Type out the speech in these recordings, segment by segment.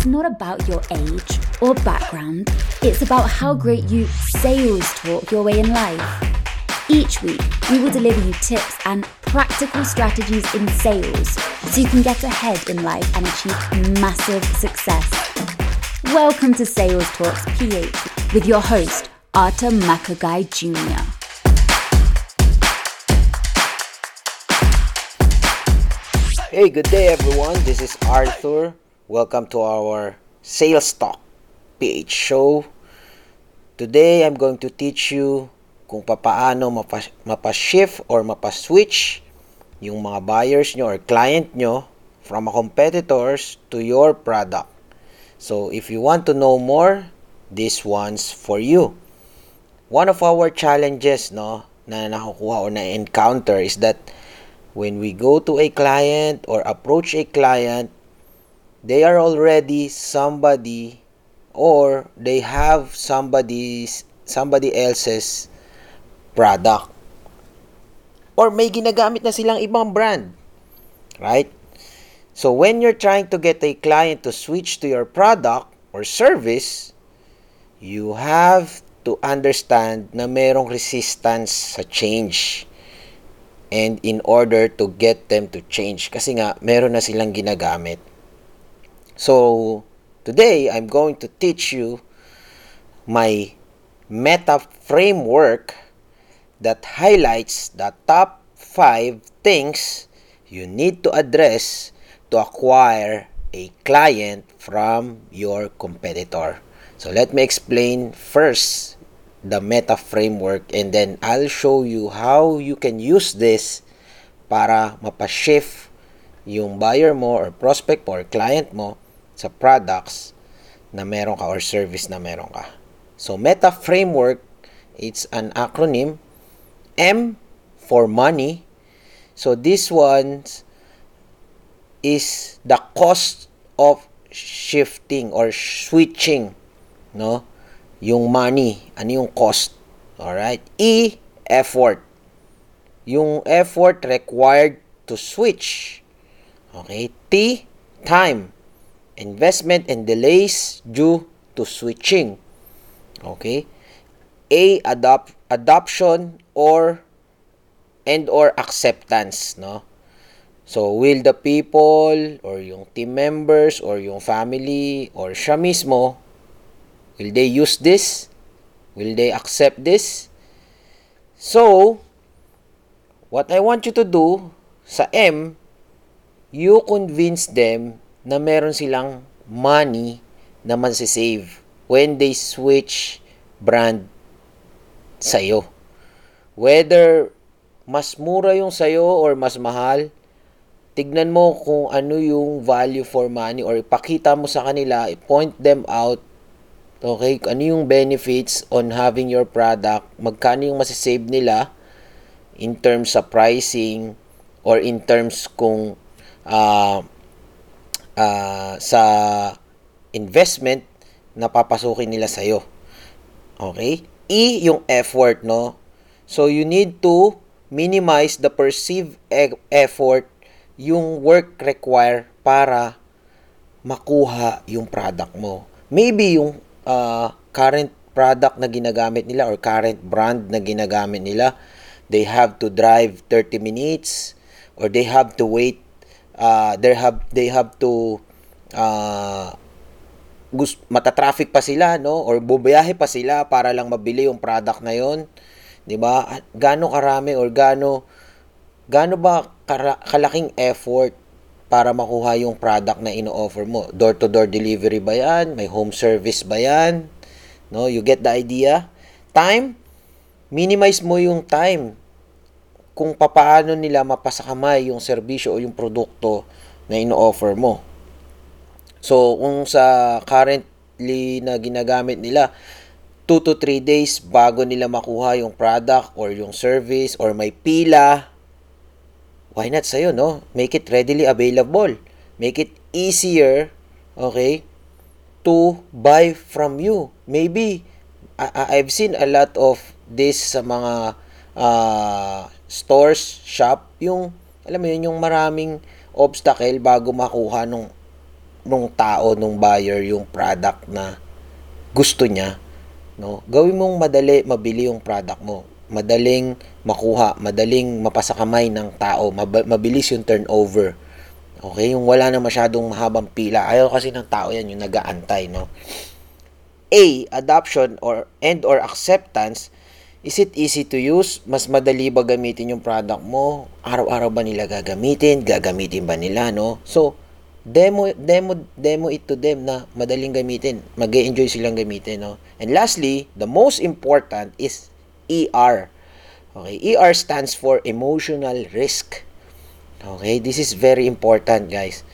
it's not about your age or background, it's about how great you sales talk your way in life. Each week, we will deliver you tips and practical strategies in sales so you can get ahead in life and achieve massive success. Welcome to Sales Talks PH with your host, Arthur Makagai Jr. Hey, good day everyone. This is Arthur. Welcome to our Sales Talk PH show. Today, I'm going to teach you kung paano mapa, mapa-shift or mapa-switch yung mga buyers nyo or client nyo from a competitors to your product. So, if you want to know more, this one's for you. One of our challenges no, na nakukuha or na-encounter is that when we go to a client or approach a client, they are already somebody or they have somebody's somebody else's product. Or may ginagamit na silang ibang brand. Right? So when you're trying to get a client to switch to your product or service, you have to understand na merong resistance sa change. And in order to get them to change, kasi nga meron na silang ginagamit. So today, I'm going to teach you my meta framework that highlights the top 5 things you need to address to acquire a client from your competitor. So let me explain first the meta framework and then I'll show you how you can use this para mapashift yung buyer mo or prospect mo or client mo sa products na meron ka or service na meron ka. So meta framework, it's an acronym M for money. So this one is the cost of shifting or switching, no? Yung money, ano yung cost? All right? E effort. Yung effort required to switch. Okay? T time. Investment and delays due to switching. Okay? A adopt adoption or and or acceptance, no? So, will the people or yung team members or yung family or siya mismo, will they use this? Will they accept this? So, what I want you to do sa M, you convince them na meron silang money na mansisave when they switch brand sa'yo. Whether mas mura yung sa'yo or mas mahal, tignan mo kung ano yung value for money or ipakita mo sa kanila, point them out, okay, ano yung benefits on having your product, magkano yung masisave nila in terms sa pricing or in terms kung uh, uh, sa investment na papasukin nila sa'yo. Okay? E, yung effort, no? So, you need to minimize the perceived e- effort yung work require para makuha yung product mo. Maybe yung uh, current product na ginagamit nila or current brand na ginagamit nila, they have to drive 30 minutes or they have to wait uh, they have they have to uh, gust, mata-traffic pa sila, no? Or bubiyahe pa sila para lang mabili yung product na yon. 'Di ba? Gaano karami or gaano gaano ba kara, kalaking effort para makuha yung product na ino-offer mo? Door-to-door delivery ba 'yan? May home service ba 'yan? No, you get the idea? Time, minimize mo yung time kung papaano nila mapasakamay yung serbisyo o yung produkto na ino-offer mo. So, kung sa currently na ginagamit nila, 2 to 3 days bago nila makuha yung product or yung service or may pila, why not sa'yo, no? Make it readily available. Make it easier, okay, to buy from you. Maybe, I- I've seen a lot of this sa mga uh, stores, shop, yung, alam mo yun, yung maraming obstacle bago makuha nung nung tao, nung buyer yung product na gusto niya, no? Gawin mong madali, mabili yung product mo. Madaling makuha, madaling mapasakamay ng tao, mab- mabilis yung turnover. Okay, yung wala na masyadong mahabang pila. Ayaw kasi ng tao yan, yung nagaantay, no? A, adoption or and or acceptance Is it easy to use? Mas madali ba gamitin yung product mo? Araw-araw ba nila gagamitin? Gagamitin ba nila, no? So, demo demo demo it to them na madaling gamitin. Mag-enjoy silang gamitin, no? And lastly, the most important is ER. Okay, ER stands for emotional risk. Okay, this is very important, guys.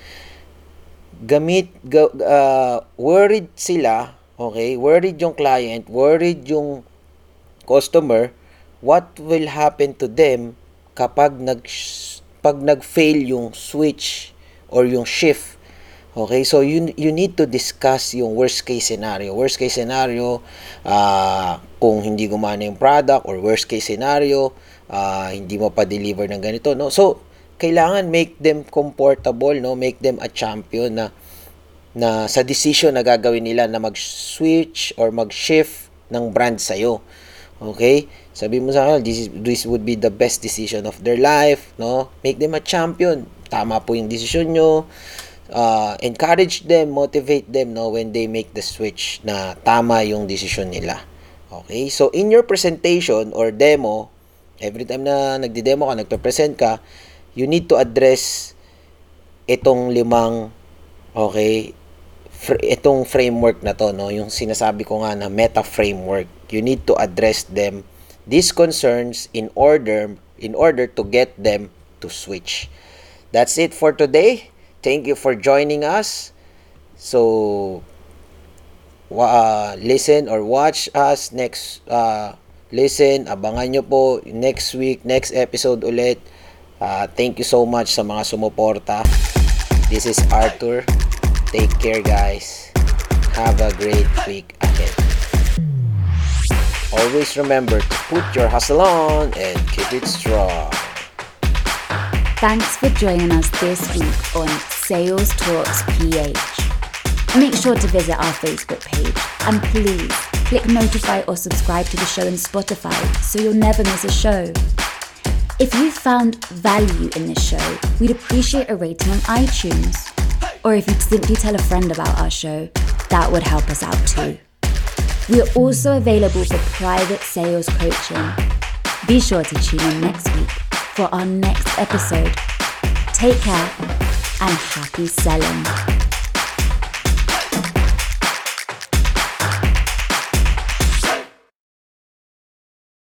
Gamit uh, worried sila, okay? Worried yung client, worried yung customer, what will happen to them kapag nag pag nag-fail yung switch or yung shift. Okay, so you you need to discuss yung worst case scenario. Worst case scenario, uh, kung hindi gumana yung product or worst case scenario, uh, hindi mo pa deliver ng ganito, no? So, kailangan make them comfortable, no? Make them a champion na na sa decision na gagawin nila na mag-switch or mag-shift ng brand sa'yo. Okay? Sabi mo sa akin, this, is, this would be the best decision of their life, no? Make them a champion. Tama po yung decision nyo. Uh, encourage them, motivate them, no? When they make the switch na tama yung decision nila. Okay? So, in your presentation or demo, every time na nagdi-demo ka, nagpe-present ka, you need to address itong limang, okay, fr- itong framework na to, no? Yung sinasabi ko nga na meta framework you need to address them these concerns in order in order to get them to switch. That's it for today. Thank you for joining us. So uh, listen or watch us next uh, listen, abangan nyo po next week, next episode ulit. Uh, thank you so much sa mga sumuporta. This is Arthur. Take care guys. Have a great week ahead. Always remember to put your hustle on and keep it strong. Thanks for joining us this week on Sales Talks PH. Make sure to visit our Facebook page and please click notify or subscribe to the show in Spotify so you'll never miss a show. If you found value in this show, we'd appreciate a rating on iTunes. Or if you'd simply tell a friend about our show, that would help us out too. We are also available for private sales coaching. Be sure to tune in next week for our next episode. Take care and happy selling.